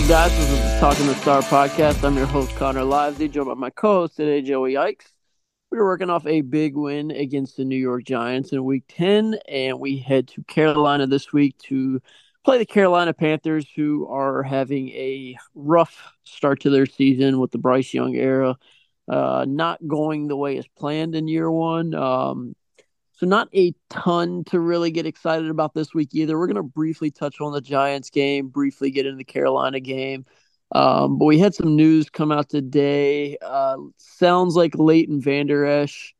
Up, guys? This is the Talking the Star podcast. I'm your host, Connor Livesay, joined by my co host today, Joey Ickes. We are working off a big win against the New York Giants in week 10, and we head to Carolina this week to play the Carolina Panthers, who are having a rough start to their season with the Bryce Young era. Uh, not going the way as planned in year one. Um, so not a ton to really get excited about this week either. We're going to briefly touch on the Giants game, briefly get into the Carolina game. Um, but we had some news come out today. Uh, sounds like Leighton Vander Esch.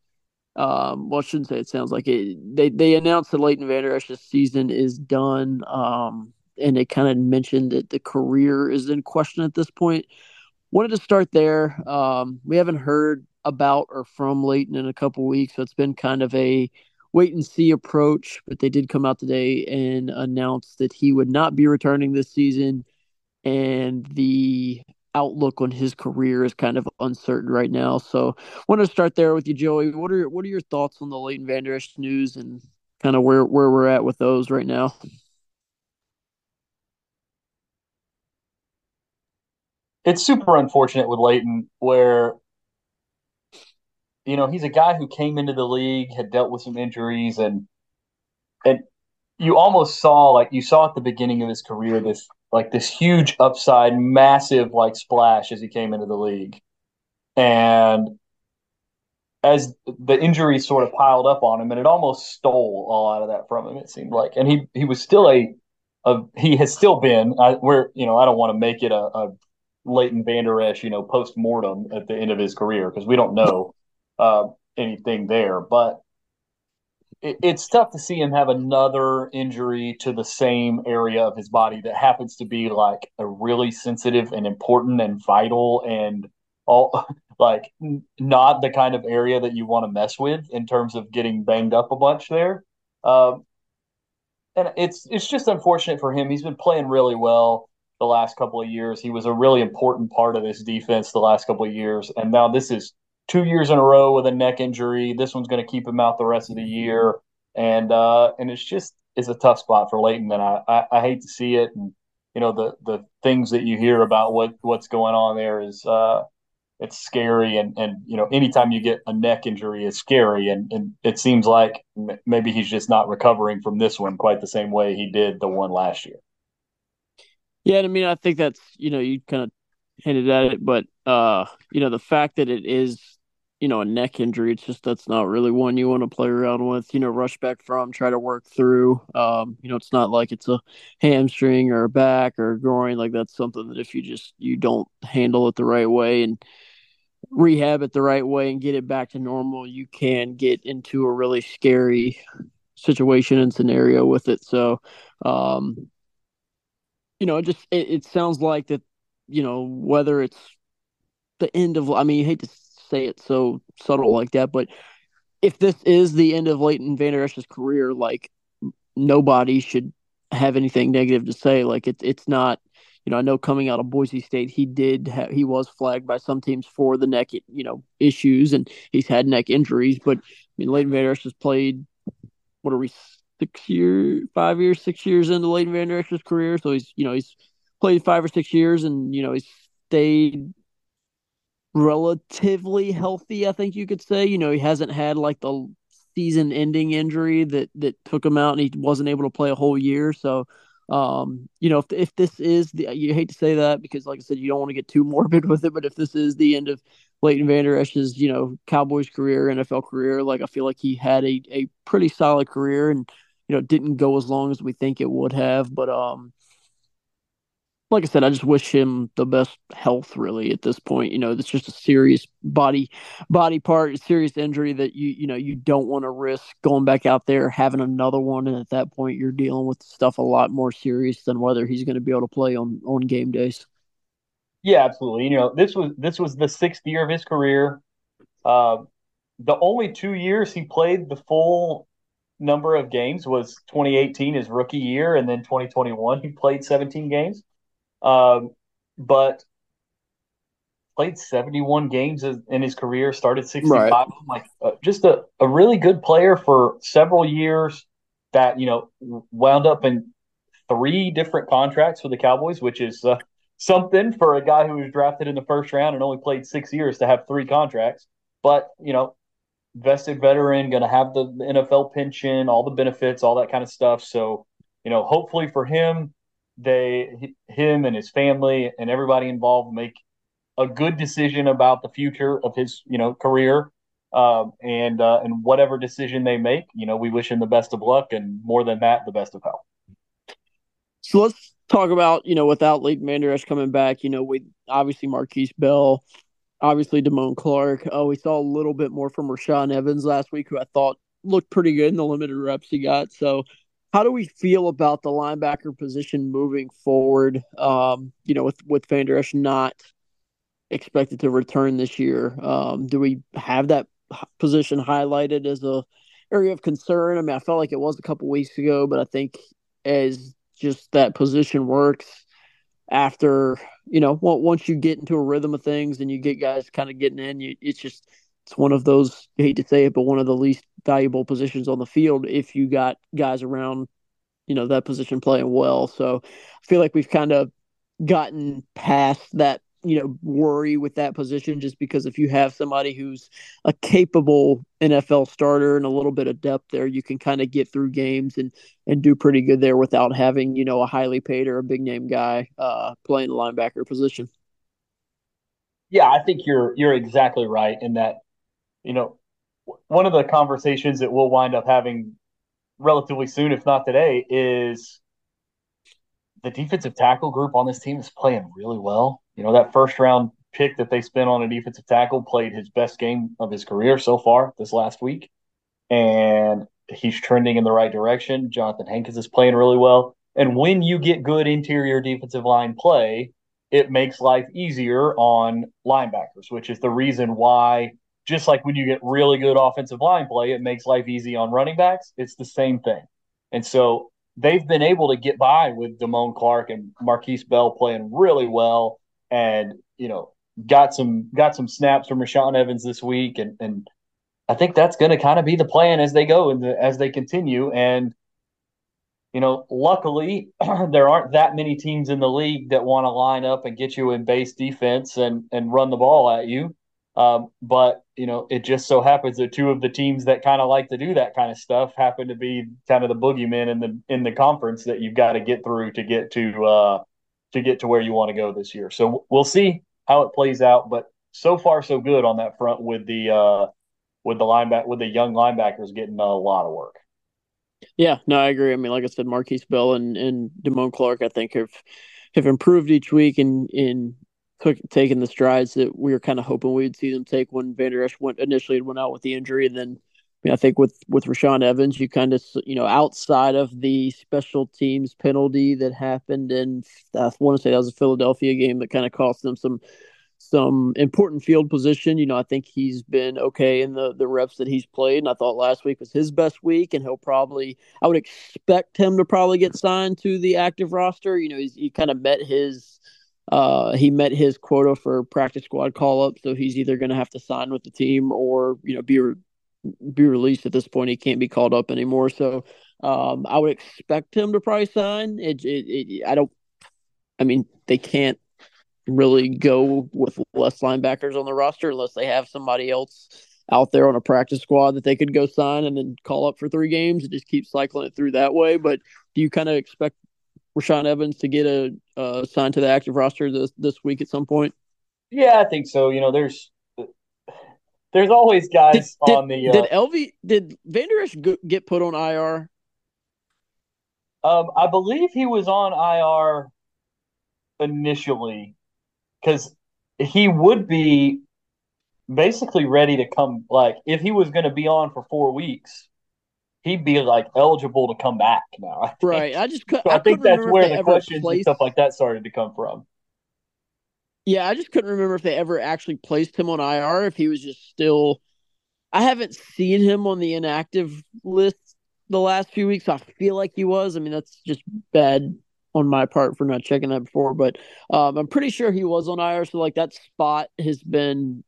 Um, well, I shouldn't say it sounds like it. They they announced that Leighton Vander Esch's season is done. Um, and they kind of mentioned that the career is in question at this point. Wanted to start there. Um, we haven't heard about or from Leighton in a couple weeks, so it's been kind of a wait and see approach, but they did come out today and announce that he would not be returning this season, and the outlook on his career is kind of uncertain right now. So, want to start there with you, Joey. What are what are your thoughts on the Leighton Vander Esch news and kind of where where we're at with those right now? It's super unfortunate with Leighton, where you know, he's a guy who came into the league, had dealt with some injuries, and and you almost saw like you saw at the beginning of his career this like this huge upside, massive like splash as he came into the league, and as the injuries sort of piled up on him, and it almost stole a lot of that from him. It seemed like, and he he was still a, a he has still been. I, where you know I don't want to make it a, a Leighton Vander Esch, you know, post mortem at the end of his career because we don't know uh, anything there. But it, it's tough to see him have another injury to the same area of his body that happens to be like a really sensitive and important and vital and all like not the kind of area that you want to mess with in terms of getting banged up a bunch there. Um, and it's it's just unfortunate for him. He's been playing really well the last couple of years. He was a really important part of this defense the last couple of years, and now this is two years in a row with a neck injury. This one's going to keep him out the rest of the year, and uh, and it's just it's a tough spot for Leighton, and I, I, I hate to see it. And you know the the things that you hear about what what's going on there is uh, it's scary, and and you know anytime you get a neck injury, it's scary, and and it seems like maybe he's just not recovering from this one quite the same way he did the one last year. Yeah, I mean, I think that's you know you kind of hinted at it, but uh, you know the fact that it is you know, a neck injury. It's just that's not really one you want to play around with, you know, rush back from, try to work through. Um, you know, it's not like it's a hamstring or a back or a groin. Like that's something that if you just you don't handle it the right way and rehab it the right way and get it back to normal, you can get into a really scary situation and scenario with it. So um you know, it just it, it sounds like that, you know, whether it's the end of I mean, you hate to say it so subtle like that, but if this is the end of Leighton Vander Esch's career, like nobody should have anything negative to say. Like it's it's not, you know, I know coming out of Boise State, he did have, he was flagged by some teams for the neck, you know, issues, and he's had neck injuries. But I mean, Leighton Vander Esch has played. What are we? Six years, five years, six years into Leighton Vander Esch's career, so he's you know he's played five or six years, and you know he's stayed relatively healthy, I think you could say. You know, he hasn't had like the season ending injury that that took him out and he wasn't able to play a whole year. So um, you know, if if this is the you hate to say that because like I said, you don't want to get too morbid with it, but if this is the end of Leighton Vander Esch's, you know, Cowboys career, NFL career, like I feel like he had a, a pretty solid career and, you know, didn't go as long as we think it would have. But um like I said, I just wish him the best health. Really, at this point, you know, it's just a serious body body part, serious injury that you you know you don't want to risk going back out there having another one, and at that point, you're dealing with stuff a lot more serious than whether he's going to be able to play on on game days. Yeah, absolutely. You know, this was this was the sixth year of his career. Uh, the only two years he played the full number of games was 2018, his rookie year, and then 2021 he played 17 games. Um, but played 71 games in his career, started 65. Right. Like uh, just a, a really good player for several years that, you know, wound up in three different contracts for the Cowboys, which is uh, something for a guy who was drafted in the first round and only played six years to have three contracts. But, you know, vested veteran, going to have the NFL pension, all the benefits, all that kind of stuff. So, you know, hopefully for him, they him and his family and everybody involved make a good decision about the future of his you know career. Um, and uh, and whatever decision they make you know we wish him the best of luck and more than that the best of health. So let's talk about you know without Leighton Vander Esch coming back you know we obviously Markquese Bell obviously Damone Clark. Oh we saw a little bit more from Rashaan Evans last week who I thought looked pretty good in the limited reps he got. So how do we feel about the linebacker position moving forward? Um, you know, with with Vander Esch not expected to return this year, um, do we have that position highlighted as a area of concern? I mean, I felt like it was a couple weeks ago, but I think as just that position works after you know once you get into a rhythm of things and you get guys kind of getting in, you, it's just it's one of those I hate to say it, but one of the least valuable positions on the field if you got guys around, you know, that position playing well. So I feel like we've kind of gotten past that, you know, worry with that position just because if you have somebody who's a capable NFL starter and a little bit of depth there, you can kind of get through games and and do pretty good there without having, you know, a highly paid or a big name guy uh playing the linebacker position. Yeah, I think you're you're exactly right in that you know, one of the conversations that we'll wind up having relatively soon, if not today, is the defensive tackle group on this team is playing really well. You know, that first round pick that they spent on a defensive tackle played his best game of his career so far this last week. And he's trending in the right direction. Jonathan Hankins is playing really well. And when you get good interior defensive line play, it makes life easier on linebackers, which is the reason why just like when you get really good offensive line play, it makes life easy on running backs. It's the same thing. And so they've been able to get by with Damone Clark and Markquese Bell playing really well and, you know, got some got some snaps from Rashaan Evans this week and and I think that's going to kind of be the plan as they go and as they continue and you know, luckily there aren't that many teams in the league that want to line up and get you in base defense and and run the ball at you. Um, but you know, it just so happens that two of the teams that kind of like to do that kind of stuff happen to be kind of the boogeymen in the in the conference that you've got to get through to get to uh, to get to where you want to go this year. So we'll see how it plays out. But so far, so good on that front with the uh, with the lineback with the young linebackers getting a lot of work. Yeah, no, I agree. I mean, like I said, Markquese Bell and and Damone Clark, I think have have improved each week in in took taking the strides that we were kind of hoping we'd see them take when Vander Esch went initially went out with the injury, and then I, mean, I think with with Rashaan Evans, you kind of you know outside of the special teams penalty that happened, and I want to say that was a Philadelphia game that kind of cost them some some important field position. You know, I think he's been okay in the the reps that he's played, and I thought last week was his best week, and he'll probably I would expect him to probably get signed to the active roster. You know, he's he kind of met his uh, he met his quota for practice squad call up, so he's either going to have to sign with the team or you know be re- be released at this point. He can't be called up anymore. So um, I would expect him to probably sign. It, it, it, I don't. I mean, they can't really go with less linebackers on the roster unless they have somebody else out there on a practice squad that they could go sign and then call up for three games and just keep cycling it through that way. But do you kind of expect Rashaan Evans to get a uh, signed to the active roster this this week at some point? Yeah, I think so. You know, there's there's always guys did, on did, the. Uh, did LV did Vander Esch get put on IR? Um, I believe he was on IR initially because he would be basically ready to come. Like, if he was going to be on for four weeks, he'd be like eligible to come back now. I right. I just so I, I think that's where the questions placed... and stuff like that started to come from. Yeah, I just couldn't remember if they ever actually placed him on IR. If he was just still. I haven't seen him on the inactive list the last few weeks. I feel like he was. I mean, that's just bad on my part for not checking that before, but um, I'm pretty sure he was on IR. So like that spot has been,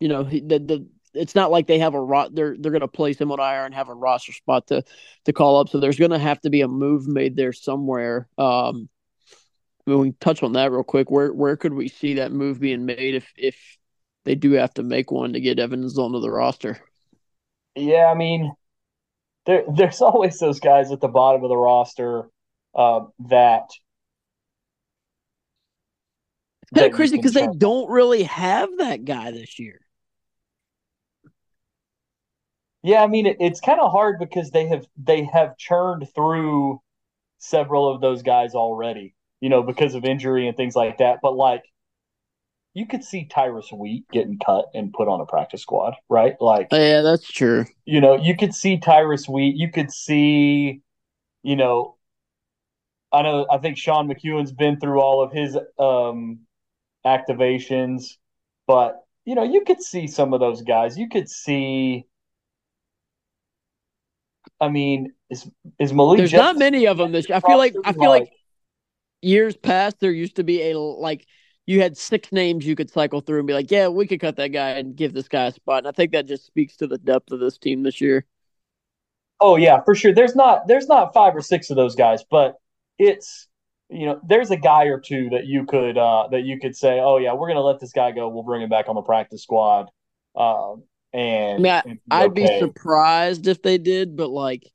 you know, he, the the it's not like they have a rot. They're they're going to place him on IR and have a roster spot to to call up. So there's going to have to be a move made there somewhere. Um, we can touch on that real quick. Where where could we see that move being made if if they do have to make one to get Evans onto the roster? Yeah, I mean, there there's always those guys at the bottom of the roster uh, that. It's kind of crazy because they don't really have that guy this year. Yeah, I mean it, it's kind of hard because they have they have churned through several of those guys already, you know, because of injury and things like that. But like, you could see Tyrus Wheat getting cut and put on a practice squad, right? Like, yeah, that's true. You know, you could see Tyrus Wheat. You could see, you know, I know. I think Sean McKeon's been through all of his um, activations, but you know, you could see some of those guys. You could see. I mean, is is Malik? There's not many of them. This I feel like I feel like years past there used to be a like you had six names you could cycle through and be like, yeah, we could cut that guy and give this guy a spot. And I think that just speaks to the depth of this team this year. Oh yeah, for sure. There's not there's not five or six of those guys, but it's you know there's a guy or two that you could uh, that you could say, oh yeah, we're gonna let this guy go. We'll bring him back on the practice squad. Um, and I mean, I, would okay. be surprised if they did, but like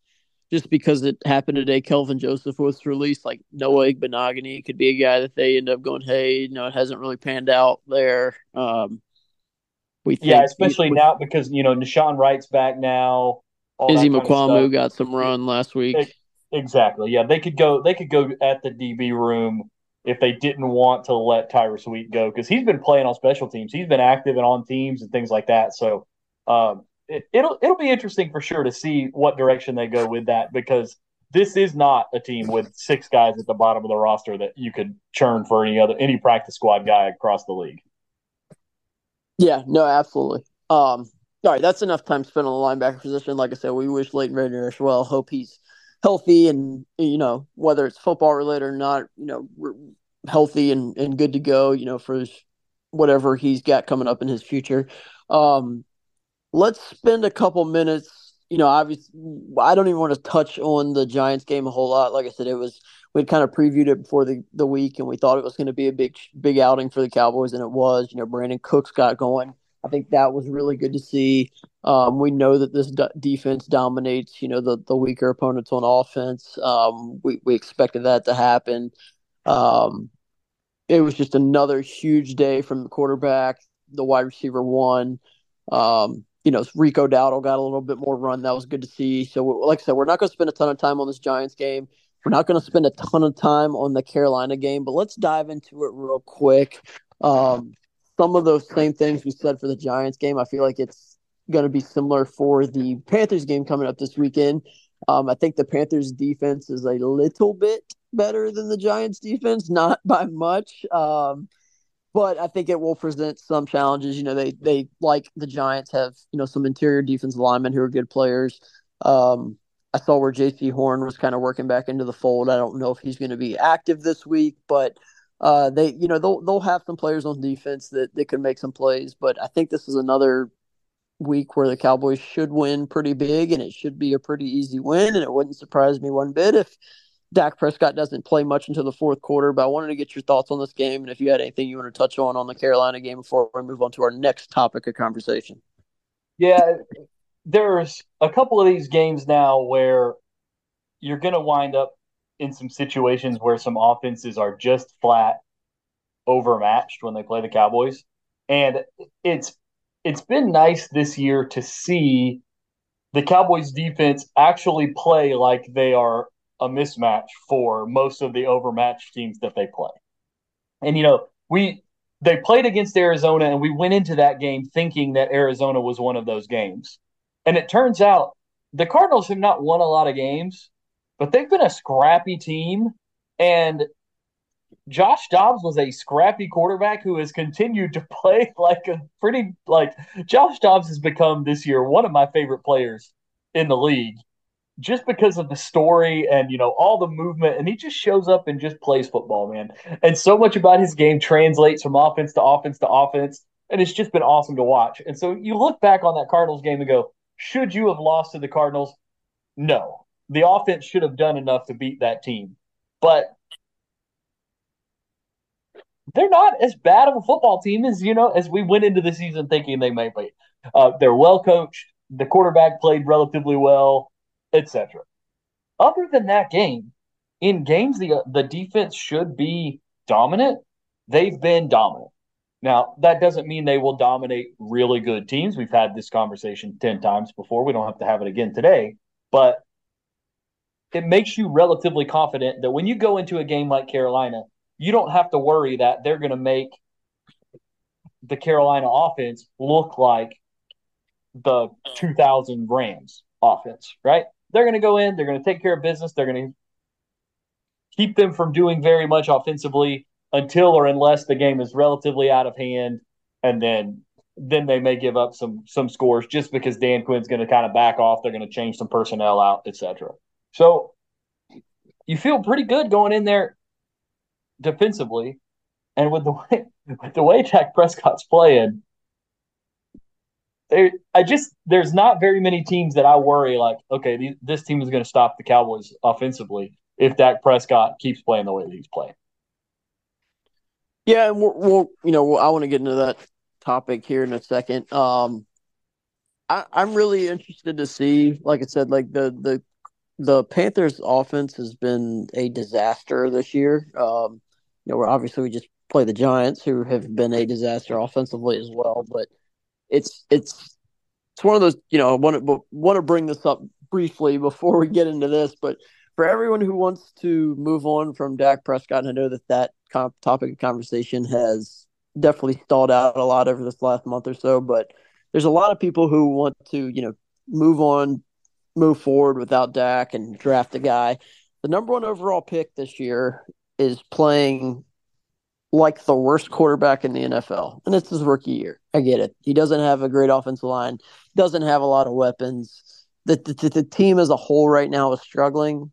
just because it happened today, Kelvin Joseph was released. Like Noah Igbinoghene could be a guy that they end up going, hey, you know, it hasn't really panned out there. Um, we yeah, especially now because you know Nahshon Wright's back now. Izzy Mukuamu got some run last week. It, Exactly. Yeah, they could go. They could go at the DB room if they didn't want to let Tyrus Wheat go because he's been playing on special teams. He's been active and on teams and things like that. So um, it, will it'll be interesting for sure to see what direction they go with that because this is not a team with six guys at the bottom of the roster that you could churn for any other any practice squad guy across the league. Yeah. No. Absolutely. Um. All right, that's enough time spent on the linebacker position. Like I said, we wish Leighton Vander well. Hope he's healthy and you know whether it's football related or not you know healthy and, and good to go you know for his, whatever he's got coming up in his future um let's spend a couple minutes you know obviously i don't even want to touch on the giants game a whole lot like i said it was we'd kind of previewed it before the, the week and we thought it was going to be a big big outing for the cowboys and it was you know Brandin Cooks got going I think that was really good to see. Um, we know that this d- defense dominates, you know, the, the weaker opponents on offense. Um, we, we expected that to happen. Um, it was just another huge day from the quarterback, the wide receiver one. Um, you know, Rico Dowdle got a little bit more run. That was good to see. So, like I said, we're not going to spend a ton of time on this Giants game. We're not going to spend a ton of time on the Carolina game, but let's dive into it real quick. Um, some of those same things we said for the Giants game. I feel like it's going to be similar for the Panthers game coming up this weekend. Um, I think the Panthers defense is a little bit better than the Giants defense, not by much. Um, but I think it will present some challenges. You know, they they like the Giants have you know some interior defense linemen who are good players. Um, I saw where Jaycee Horn was kind of working back into the fold. I don't know if he's going to be active this week, but uh, they you know they'll they'll have some players on defense that that can make some plays, but I think this is another week where the Cowboys should win pretty big, and it should be a pretty easy win, and it wouldn't surprise me one bit if Dak Prescott doesn't play much until the fourth quarter, but I wanted to get your thoughts on this game and if you had anything you want to touch on on the Carolina game before we move on to our next topic of conversation. Yeah, there's a couple of these games now where you're going to wind up in some situations where some offenses are just flat overmatched when they play the Cowboys. And it's it's been nice this year to see the Cowboys defense actually play like they are a mismatch for most of the overmatched teams that they play. And you know, we they played against Arizona and we went into that game thinking that Arizona was one of those games. And it turns out the Cardinals have not won a lot of games, but they've been a scrappy team and Josh Dobbs was a scrappy quarterback who has continued to play like a pretty like Josh Dobbs has become this year one of my favorite players in the league just because of the story and you know all the movement and he just shows up and just plays football man. And so much about his game translates from offense to offense to offense and it's just been awesome to watch. And so you look back on that cardinals game and go should you have lost to the cardinals? No. The offense should have done enough to beat that team. But they're not as bad of a football team as you know as we went into the season thinking they might be. Uh, they're well coached. The quarterback played relatively well, etc. Other than that game, in games the the defense should be dominant. They've been dominant. Now that doesn't mean they will dominate really good teams. We've had this conversation ten times before. We don't have to have it again today, but it makes you relatively confident that when you go into a game like Carolina you don't have to worry that they're going to make the Carolina offense look like the 2000 Rams offense, right? They're going to go in, they're going to take care of business, they're going to keep them from doing very much offensively until or unless the game is relatively out of hand and then then they may give up some some scores just because Dan Quinn's going to kind of back off, they're going to change some personnel out, etc. So you feel pretty good going in there defensively, and with the way with the way Dak Prescott's playing, I just there's not very many teams that I worry like, okay, this team is going to stop the Cowboys offensively if Dak Prescott keeps playing the way that he's playing. Yeah, and we'll, we'll you know I want to get into that topic here in a second. Um, I, I'm really interested to see, like I said, like the the the Panthers' offense has been a disaster this year. Um, you know, we're obviously we just play the Giants, who have been a disaster offensively as well. But it's it's it's one of those. You know, I want to want to bring this up briefly before we get into this, but for everyone who wants to move on from Dak Prescott, and I know that that comp- topic of conversation has definitely stalled out a lot over this last month or so, but there's a lot of people who want to, you know, move on, move forward without Dak and draft a guy. The number one overall pick this year is playing like the worst quarterback in the NFL. And it's his rookie year. I get it. He doesn't have a great offensive line, doesn't have a lot of weapons. The, the, the team as a whole right now is struggling.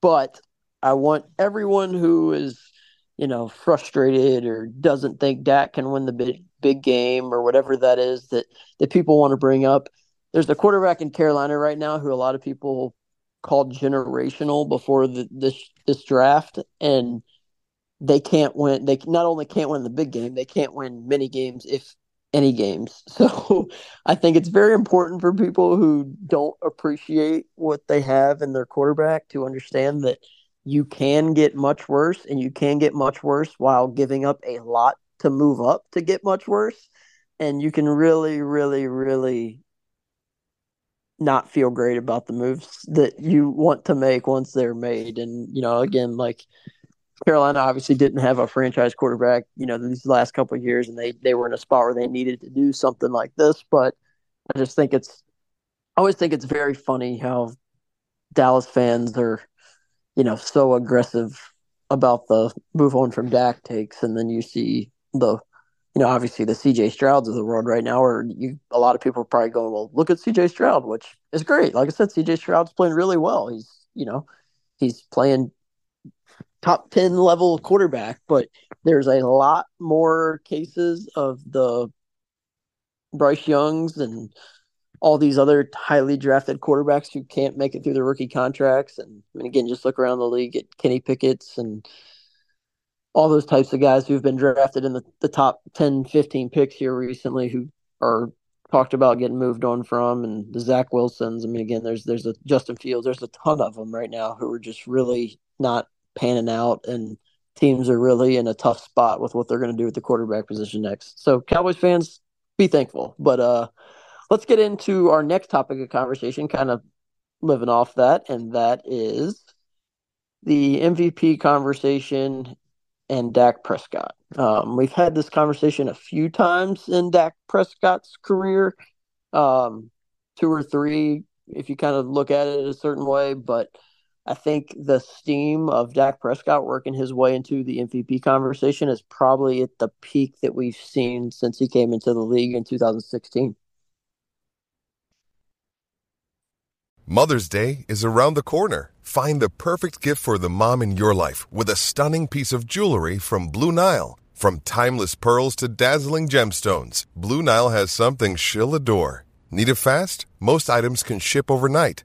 But I want everyone who is, you know, frustrated or doesn't think Dak can win the big, big game or whatever that is that, that people want to bring up. There's the quarterback in Carolina right now who a lot of people called generational before the, this this draft, and they can't win. They not only can't win the big game, they can't win many games if any games. So I think it's very important for people who don't appreciate what they have in their quarterback to understand that you can get much worse and you can get much worse while giving up a lot to move up to get much worse. And you can really, really, really not feel great about the moves that you want to make once they're made. And, you know, again, like Carolina obviously didn't have a franchise quarterback, you know, these last couple of years, and they, they were in a spot where they needed to do something like this. But I just think it's, I always think it's very funny how Dallas fans are, you know, so aggressive about the move on from Dak takes. And then you see the you know, obviously the CJ Strouds of the world right now, or you, a lot of people are probably going, well, look at CJ Stroud, which is great. Like I said, CJ Stroud's playing really well. He's, you know, he's playing top 10 level quarterback, but there's a lot more cases of the Bryce Youngs and all these other highly drafted quarterbacks who can't make it through their rookie contracts. And I mean, again, just look around the league at Kenny Pickett's and all those types of guys who've been drafted in the, the top 10, 15 picks here recently who are talked about getting moved on from and the Zach Wilsons. I mean, again, there's there's a Justin Fields, there's a ton of them right now who are just really not panning out and teams are really in a tough spot with what they're going to do with the quarterback position next. So Cowboys fans, be thankful. But uh let's get into our next topic of conversation, kind of living off that, and that is the MVP conversation and Dak Prescott. Um, we've had this conversation a few times in Dak Prescott's career, um, two or three, if you kind of look at it a certain way. But I think the steam of Dak Prescott working his way into the MVP conversation is probably at the peak that we've seen since he came into the league in 2016. Mother's Day is around the corner. Find the perfect gift for the mom in your life with a stunning piece of jewelry from Blue Nile. From timeless pearls to dazzling gemstones, Blue Nile has something she'll adore. Need it fast? Most items can ship overnight.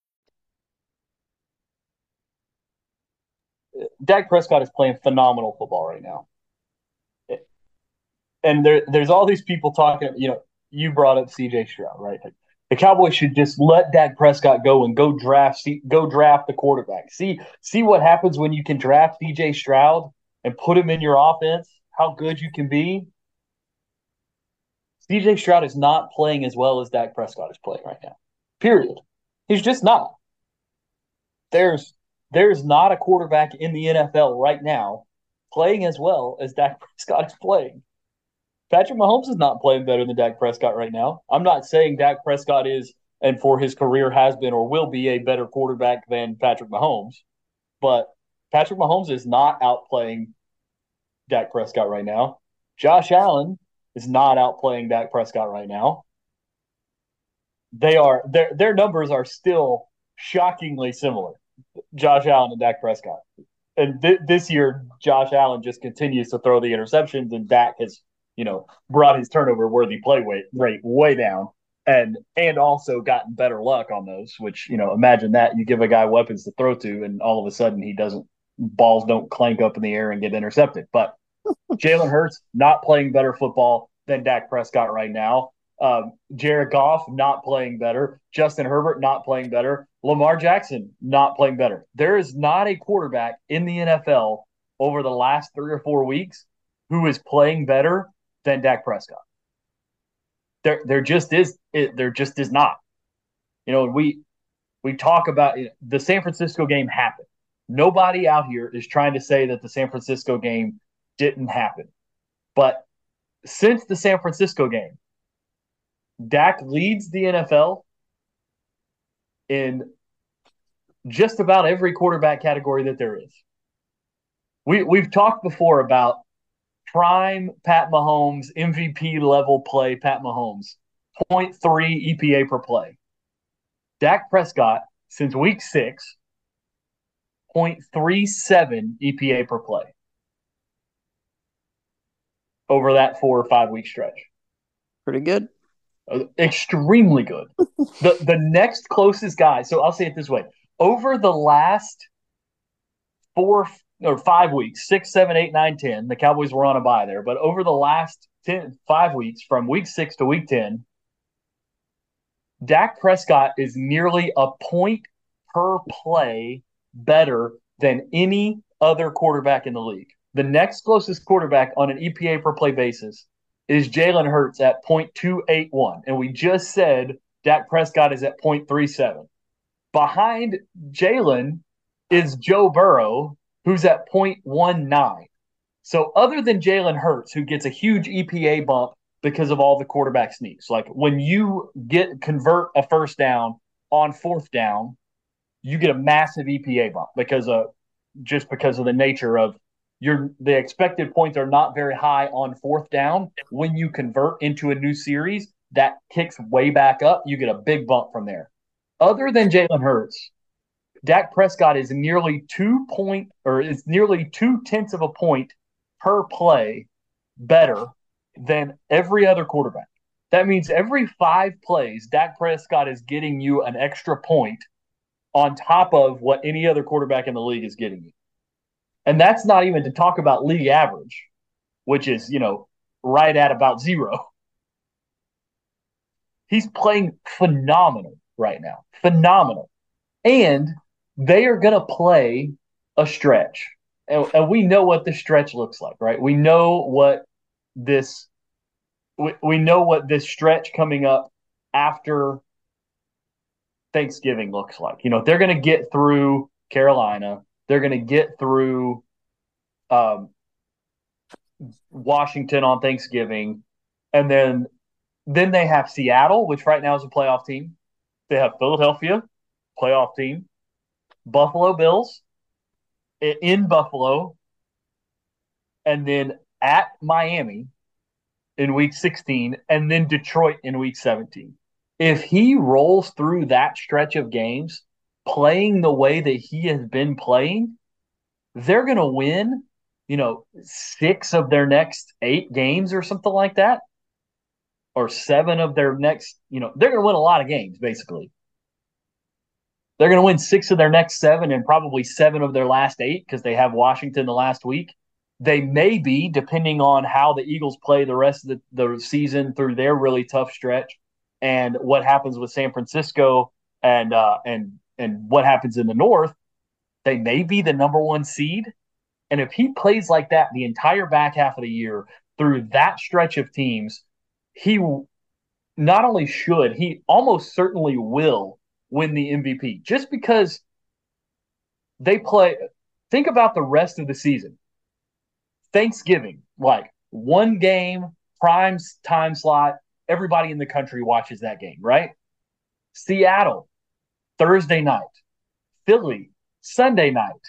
Dak Prescott is playing phenomenal football right now. And there, there's all these people talking. You know, you brought up C.J. Stroud, right? The Cowboys should just let Dak Prescott go and go draft, see, go draft the quarterback. See, see what happens when you can draft C.J. Stroud and put him in your offense. How good you can be. C.J. Stroud is not playing as well as Dak Prescott is playing right now. Period. He's just not. There's there's not a quarterback in the NFL right now playing as well as Dak Prescott is playing. Patrick Mahomes is not playing better than Dak Prescott right now. I'm not saying Dak Prescott is and for his career has been or will be a better quarterback than Patrick Mahomes, but Patrick Mahomes is not outplaying Dak Prescott right now. Josh Allen is not outplaying Dak Prescott right now. They are their their numbers are still shockingly similar. Josh Allen and Dak Prescott. And th- this year, Josh Allen just continues to throw the interceptions, and Dak has, you know, brought his turnover worthy play weight, rate way down, and and also gotten better luck on those. Which you know, imagine that you give a guy weapons to throw to, and all of a sudden he doesn't balls don't clank up in the air and get intercepted. But Jalen Hurts not playing better football than Dak Prescott right now. Um, Jared Goff not playing better. Justin Herbert not playing better. Lamar Jackson not playing better. There is not a quarterback in the NFL over the last three or four weeks who is playing better than Dak Prescott. There, there just is. It, there just is not. You know, we we talk about the San Francisco game happened. Nobody out here is trying to say that the San Francisco game didn't happen, but since the San Francisco game, Dak leads the NFL in just about every quarterback category that there is. We we've talked before about prime Pat Mahomes MVP level play Pat Mahomes 0.3 EPA per play. Dak Prescott since week 6 0.37 EPA per play over that 4 or 5 week stretch. Pretty good Uh, extremely good. the the next closest guy, so I'll say it this way: over the last four or five weeks, six, seven, eight, nine, ten, the Cowboys were on a bye there, but over the last 10, five weeks, from week six to week ten, Dak Prescott is nearly a point per play better than any other quarterback in the league. The next closest quarterback on an EPA per play basis is Jalen Hurts at 0.281. And we just said Dak Prescott is at 0.37. Behind Jalen is Joe Burrow, who's at 0.19. So, other than Jalen Hurts, who gets a huge EPA bump because of all the quarterback sneaks, like when you get convert a first down on fourth down, you get a massive EPA bump because of just because of the nature of the expected points are not very high on fourth down. When you convert into a new series, that kicks way back up. You get a big bump from there. Other than Jalen Hurts, Dak Prescott is nearly two point or is nearly two tenths of a point per play better than every other quarterback. That means every five plays, Dak Prescott is getting you an extra point on top of what any other quarterback in the league is getting you. And that's not even to talk about league average, which is, you know, right at about zero. He's playing phenomenal right now. Phenomenal. And they are going to play a stretch. And, and, we know what the stretch looks like, right? We know what this we, we know what this stretch coming up after Thanksgiving looks like. You know, they're going to get through Carolina. They're going to get through um, Washington on Thanksgiving, and then then they have Seattle, which right now is a playoff team. They have Philadelphia, playoff team, Buffalo Bills in Buffalo, and then at Miami in week 16, and then Detroit in week 17 if he rolls through that stretch of games playing the way that he has been playing, they're going to win, you know, six of their next eight games or something like that, or seven of their next, you know, they're going to win a lot of games, basically. They're going to win six of their next seven and probably seven of their last eight because they have Washington the last week. They may be, depending on how the Eagles play the rest of the, the season through their really tough stretch and what happens with San Francisco and uh, and and what happens in the North, they may be the number one seed. And if he plays like that the entire back half of the year through that stretch of teams, he not only should, he almost certainly will win the MVP just because they play. Think about the rest of the season. Thanksgiving, like one game, prime time slot, everybody in the country watches that game, right? Seattle, Thursday night. Philly, Sunday night.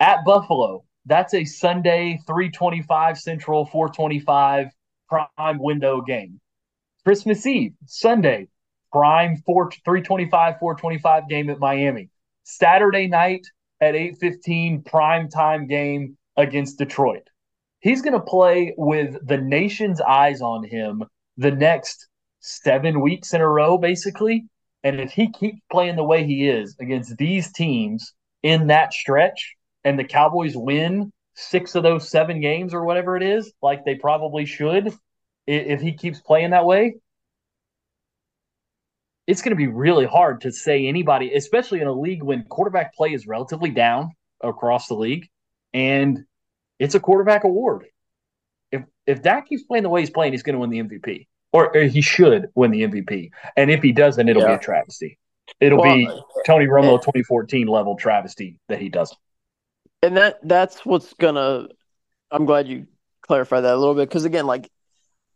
At Buffalo, that's a Sunday 325 Central, 425 prime window game. Christmas Eve, Sunday, prime 4 325 425 game at Miami. Saturday night at 8:15 prime time game against Detroit. He's going to play with the nation's eyes on him the next seven weeks in a row, basically. And if he keeps playing the way he is against these teams in that stretch, and the Cowboys win six of those seven games or whatever it is, like they probably should, if he keeps playing that way, it's going to be really hard to say anybody, especially in a league when quarterback play is relatively down across the league, and it's a quarterback award. If if Dak keeps playing the way he's playing, he's going to win the MVP, or, or, he should win the MVP. And if he doesn't, it'll yeah. be a travesty. It'll well, be Tony Romo 2014 level travesty that he doesn't. And that that's what's gonna. I'm glad you clarified that a little bit because again, like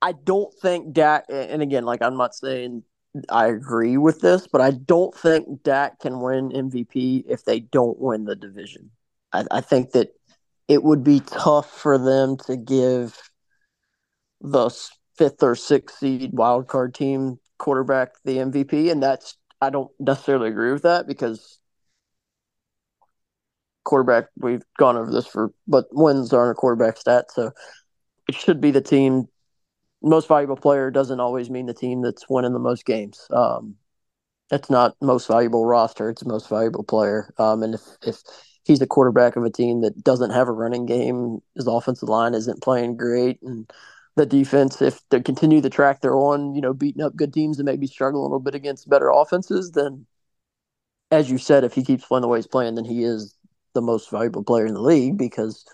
I don't think Dak, and again, like I'm not saying I agree with this, but I don't think Dak can win MVP if they don't win the division. I, I think that it would be tough for them to give the fifth or sixth seed wild card team quarterback the MVP, and that's I don't necessarily agree with that because quarterback we've gone over this for, but wins aren't a quarterback stat, so it should be the team. Most valuable player doesn't always mean the team that's winning the most games. Um, not most valuable roster; it's most valuable player. Um, and if if he's the quarterback of a team that doesn't have a running game, his offensive line isn't playing great, and the defense, if they continue the track they're on, you know, beating up good teams and maybe struggling a little bit against better offenses, then as you said, if he keeps playing the way he's playing, then he is the most valuable player in the league because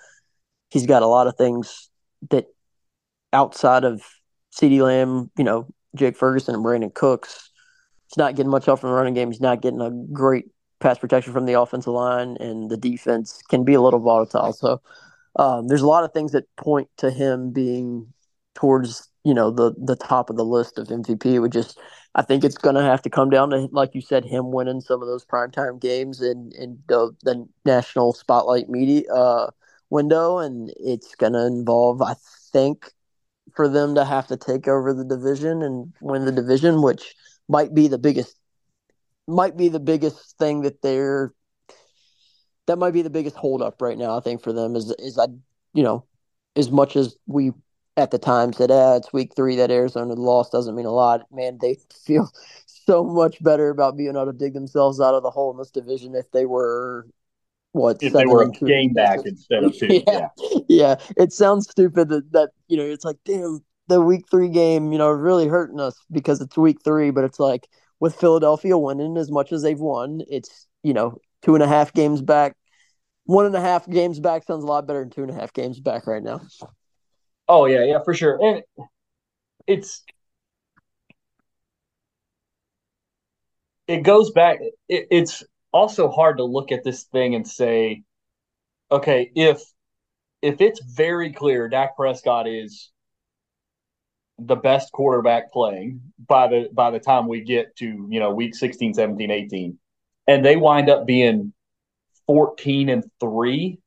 he's got a lot of things that outside of CeeDee Lamb, you know, Jake Ferguson and Brandin Cooks he's not getting much help from the running game. He's not getting a great pass protection from the offensive line, and the defense can be a little volatile. So um, there's a lot of things that point to him being towards you know the the top of the list of MVP. It would just I think it's going to have to come down to like you said, him winning some of those primetime games and and the the national spotlight media uh, window, and it's going to involve I think for them to have to take over the division and win the division, which might be the biggest might be the biggest thing that they're that might be the biggest holdup right now. I think for them is is I you know as much as we at the time said, ah, it's week three that Arizona loss doesn't mean a lot. Man, they feel so much better about being able to dig themselves out of the hole in this division if they were what if they were a game back instead of two. yeah. yeah. yeah. It sounds stupid that, that you know, it's like, damn, the week three game, you know, really hurting us because it's week three, but it's like with Philadelphia winning as much as they've won, it's, you know, two and a half games back. One and a half games back sounds a lot better than two and a half games back right now. Oh yeah, yeah, for sure. And it's it goes back it, it's also hard to look at this thing and say, okay, if if it's very clear Dak Prescott is the best quarterback playing by the by the time we get to, you know, week 16, 17, 18, and they wind up being 14 and 3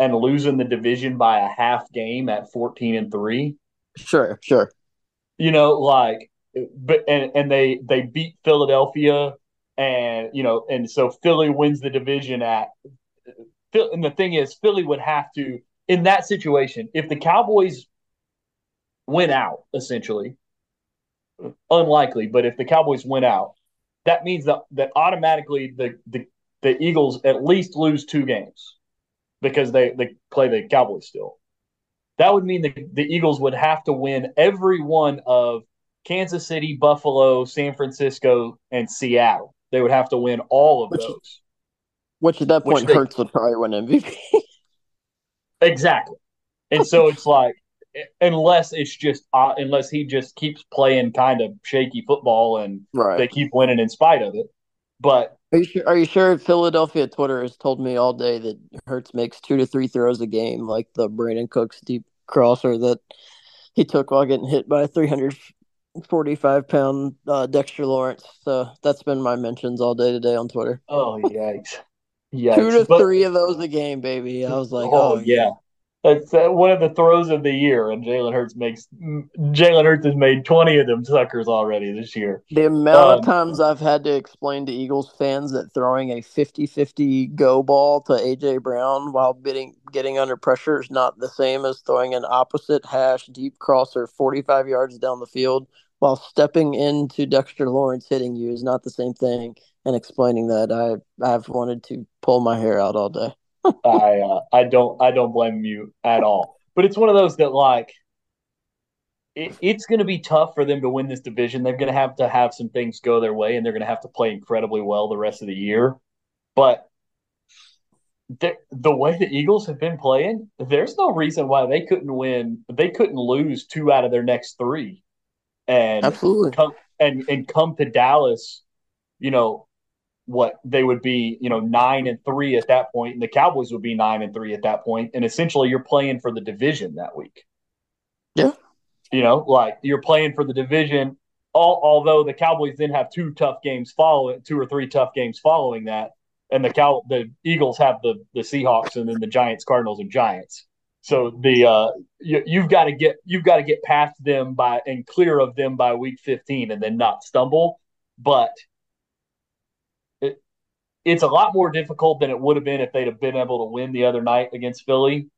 and losing the division by a half game at 14 and 3. Sure, sure. You know, like but and and they they beat Philadelphia and you know and so Philly wins the division at and the thing is Philly would have to in that situation if the Cowboys went out essentially unlikely but if the Cowboys went out that means that that automatically the the, the Eagles at least lose two games because they, they play the Cowboys still. That would mean the, the Eagles would have to win every one of Kansas City, Buffalo, San Francisco, and Seattle. They would have to win all of which, those. Which at that point Hurts would probably win MVP. exactly. And so it's like, unless it's just uh, unless he just keeps playing kind of shaky football and right. they keep winning in spite of it. But are you sure? Are you sure? Philadelphia Twitter has told me all day that Hurts makes two to three throws a game, like the Brandin Cooks deep crosser that he took while getting hit by a three hundred forty-five pound uh, Dexter Lawrence. So that's been my mentions all day today on Twitter. Oh yikes! yikes. two to but, three of those a game, baby. I was like, oh, oh yeah. That's uh, one of the throws of the year, and Jalen Hurts makes Jalen Hurts has made twenty of them suckers already this year. The amount um, of times I've had to explain to Eagles fans that throwing a 50-50 go ball to AJ Brown while getting getting under pressure is not the same as throwing an opposite hash deep crosser forty five yards down the field while stepping into Dexter Lawrence hitting you is not the same thing. And explaining that, I I've wanted to pull my hair out all day. I uh, I don't I don't blame you at all. But it's one of those that like it, it's going to be tough for them to win this division. They're going to have to have some things go their way, and they're going to have to play incredibly well the rest of the year. But the, the way the Eagles have been playing, there's no reason why they couldn't win. They couldn't lose two out of their next three, and absolutely come and and come to Dallas, you know, what they would be, you know, nine and three at that point, and the Cowboys would be nine and three at that point, and essentially you're playing for the division that week. Yeah, you know, like you're playing for the division. All, although the Cowboys then have two tough games following, two or three tough games following that, and the Cow the Eagles have the the Seahawks and then the Giants, Cardinals, and Giants. So the uh, you, you've got to get you've got to get past them by and clear of them by week 15, and then not stumble. But it's a lot more difficult than it would have been if they'd have been able to win the other night against Philly.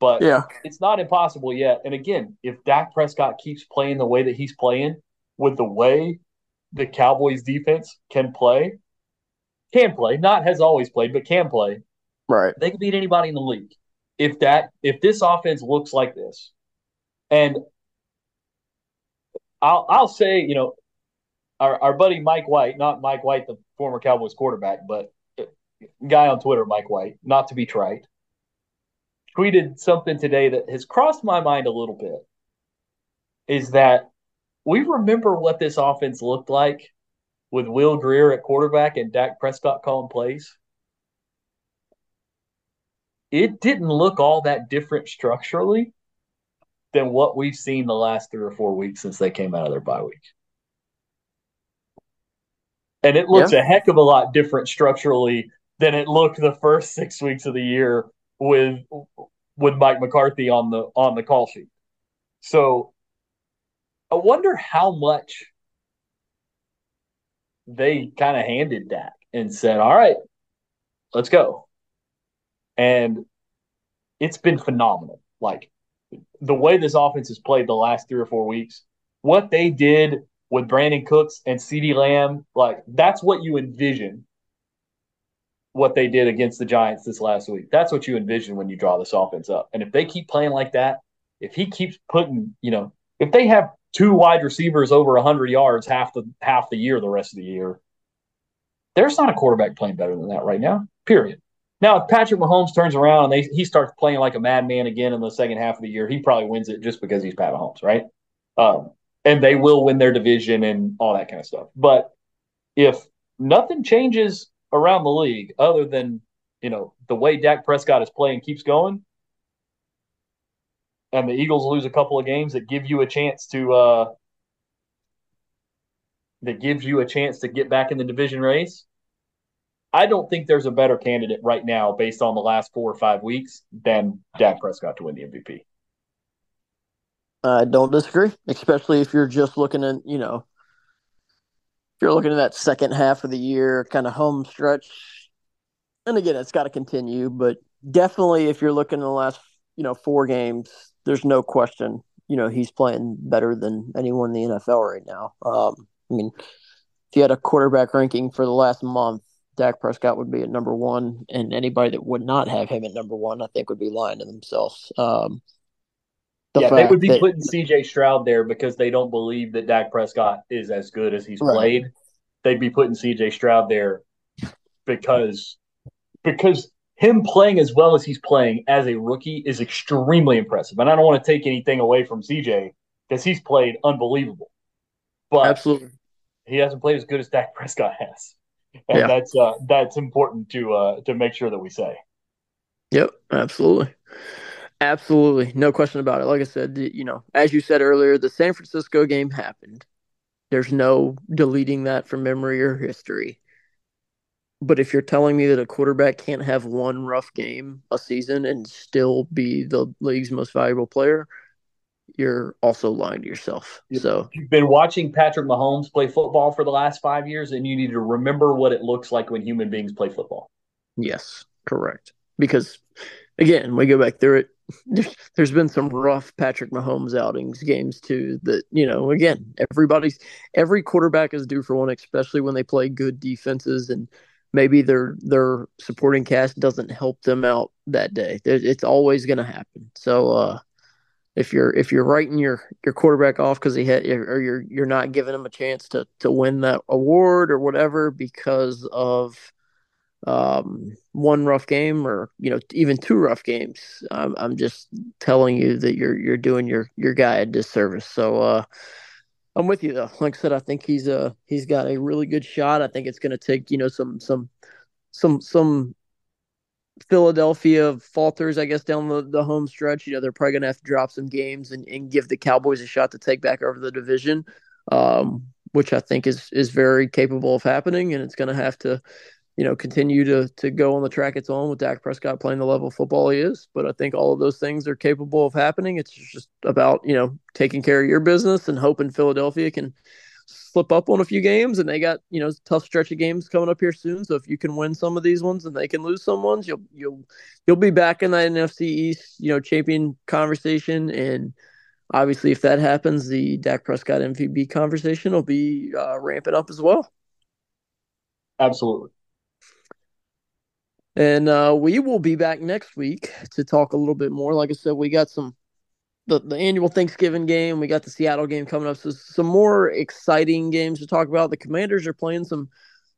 But yeah, it's not impossible yet. And again, if Dak Prescott keeps playing the way that he's playing, with the way the Cowboys defense can play, can play, not has always played, but can play. Right. They can beat anybody in the league. If that if this offense looks like this. And I'll I'll say, you know, our, our buddy Mike White, not Mike White, the former Cowboys quarterback, but guy on Twitter, Mike White, not to be trite, tweeted something today that has crossed my mind a little bit. Is that we remember what this offense looked like with Will Grier at quarterback and Dak Prescott calling plays, it didn't look all that different structurally than what we've seen the last three or four weeks since they came out of their bye week. And it looks yeah. a heck of a lot different structurally than it looked the first six weeks of the year with with Mike McCarthy on the on the call sheet. So I wonder how much they kind of handed Dak and said, "All right, let's go." And it's been phenomenal. Like the way this offense has played the last three or four weeks, what they did with Brandin Cooks and CeeDee Lamb, like that's what you envision what they did against the Giants this last week. That's what you envision when you draw this offense up. And if they keep playing like that, if he keeps putting, you know, if they have two wide receivers over 100 yards half the half the year the rest of the year, there's not a quarterback playing better than that right now. Period. Now, if Patrick Mahomes turns around and they, he starts playing like a madman again in the second half of the year, he probably wins it just because he's Pat Mahomes, right? Um, and they will win their division and all that kind of stuff. But if nothing changes around the league other than you know the way Dak Prescott is playing keeps going, and the Eagles lose a couple of games that give you a chance to uh, that gives you a chance to get back in the division race. I don't think there's a better candidate right now based on the last four or five weeks than Dak Prescott to win the MVP. I don't disagree, especially if you're just looking at, you know, if you're looking at that second half of the year kind of home stretch. And again, it's got to continue, but definitely if you're looking at the last, you know, four games, there's no question, you know, he's playing better than anyone in the NFL right now. Um, I mean, if you had a quarterback ranking for the last month, Dak Prescott would be at number one, and anybody that would not have him at number one, I think, would be lying to themselves. Um, the yeah, they would be that, putting CJ Stroud there because they don't believe that Dak Prescott is as good as he's right. played. They'd be putting CJ Stroud there because because him playing as well as he's playing as a rookie is extremely impressive. And I don't want to take anything away from CJ because he's played unbelievable. But absolutely, he hasn't played as good as Dak Prescott has, and yeah. that's uh, that's important to uh, to make sure that we say. Yep, absolutely. Absolutely, no question about it. Like I said, you know, as you said earlier, the San Francisco game happened. There's no deleting that from memory or history. But if you're telling me that a quarterback can't have one rough game a season and still be the league's most valuable player, you're also lying to yourself. So you've been watching Patrick Mahomes play football for the last five years, and you need to remember what it looks like when human beings play football. Yes, correct. Because again, we go back through it there's been some rough Patrick Mahomes outings games too that you know again everybody's every quarterback is due for one especially when they play good defenses and maybe their their supporting cast doesn't help them out that day. It's always going to happen. So uh, if you're if you're writing your your quarterback off because he had or you're you're not giving him a chance to to win that award or whatever because of um, one rough game or you know even two rough games. I'm, I'm just telling you that you're you're doing your your guy a disservice. So uh, I'm with you though. Like I said, I think he's uh he's got a really good shot. I think it's going to take you know some some some some Philadelphia falters, I guess, down the, the home stretch. You know, they're probably going to have to drop some games and, and give the Cowboys a shot to take back over the division, um, which I think is is very capable of happening. And it's going to have to you know, continue to to go on the track it's on with Dak Prescott playing the level of football he is. But I think all of those things are capable of happening. It's just about you know taking care of your business and hoping Philadelphia can slip up on a few games. And they got you know tough stretch of games coming up here soon. So if you can win some of these ones and they can lose some ones, you'll you'll you'll be back in that NFC East you know champion conversation and. Obviously, if that happens, the Dak Prescott MVP conversation will be uh, ramping up as well. Absolutely. And uh, we will be back next week to talk a little bit more. Like I said, we got some the, the annual Thanksgiving game. We got the Seattle game coming up. So some more exciting games to talk about. The Commanders are playing some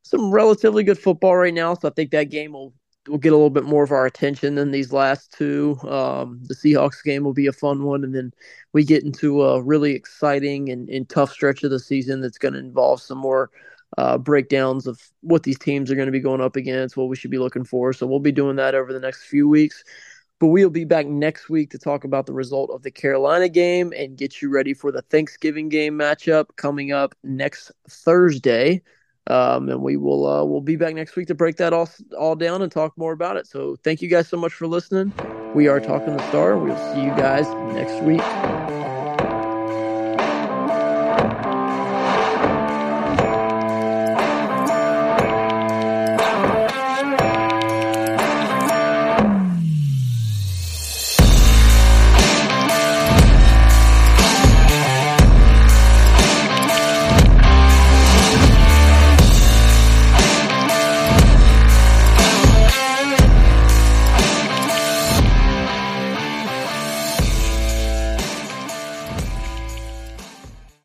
some relatively good football right now. So I think that game will will get a little bit more of our attention than these last two. Um, the Seahawks game will be a fun one, and then we get into a really exciting and, and tough stretch of the season that's going to involve some more uh, breakdowns of what these teams are going to be going up against, what we should be looking for. So we'll be doing that over the next few weeks. But we'll be back next week to talk about the result of the Carolina game and get you ready for the Thanksgiving game matchup coming up next Thursday. Um, and we will uh, we'll be back next week to break that all all down and talk more about it. So thank you guys so much for listening. We are talking the star. We'll see you guys next week.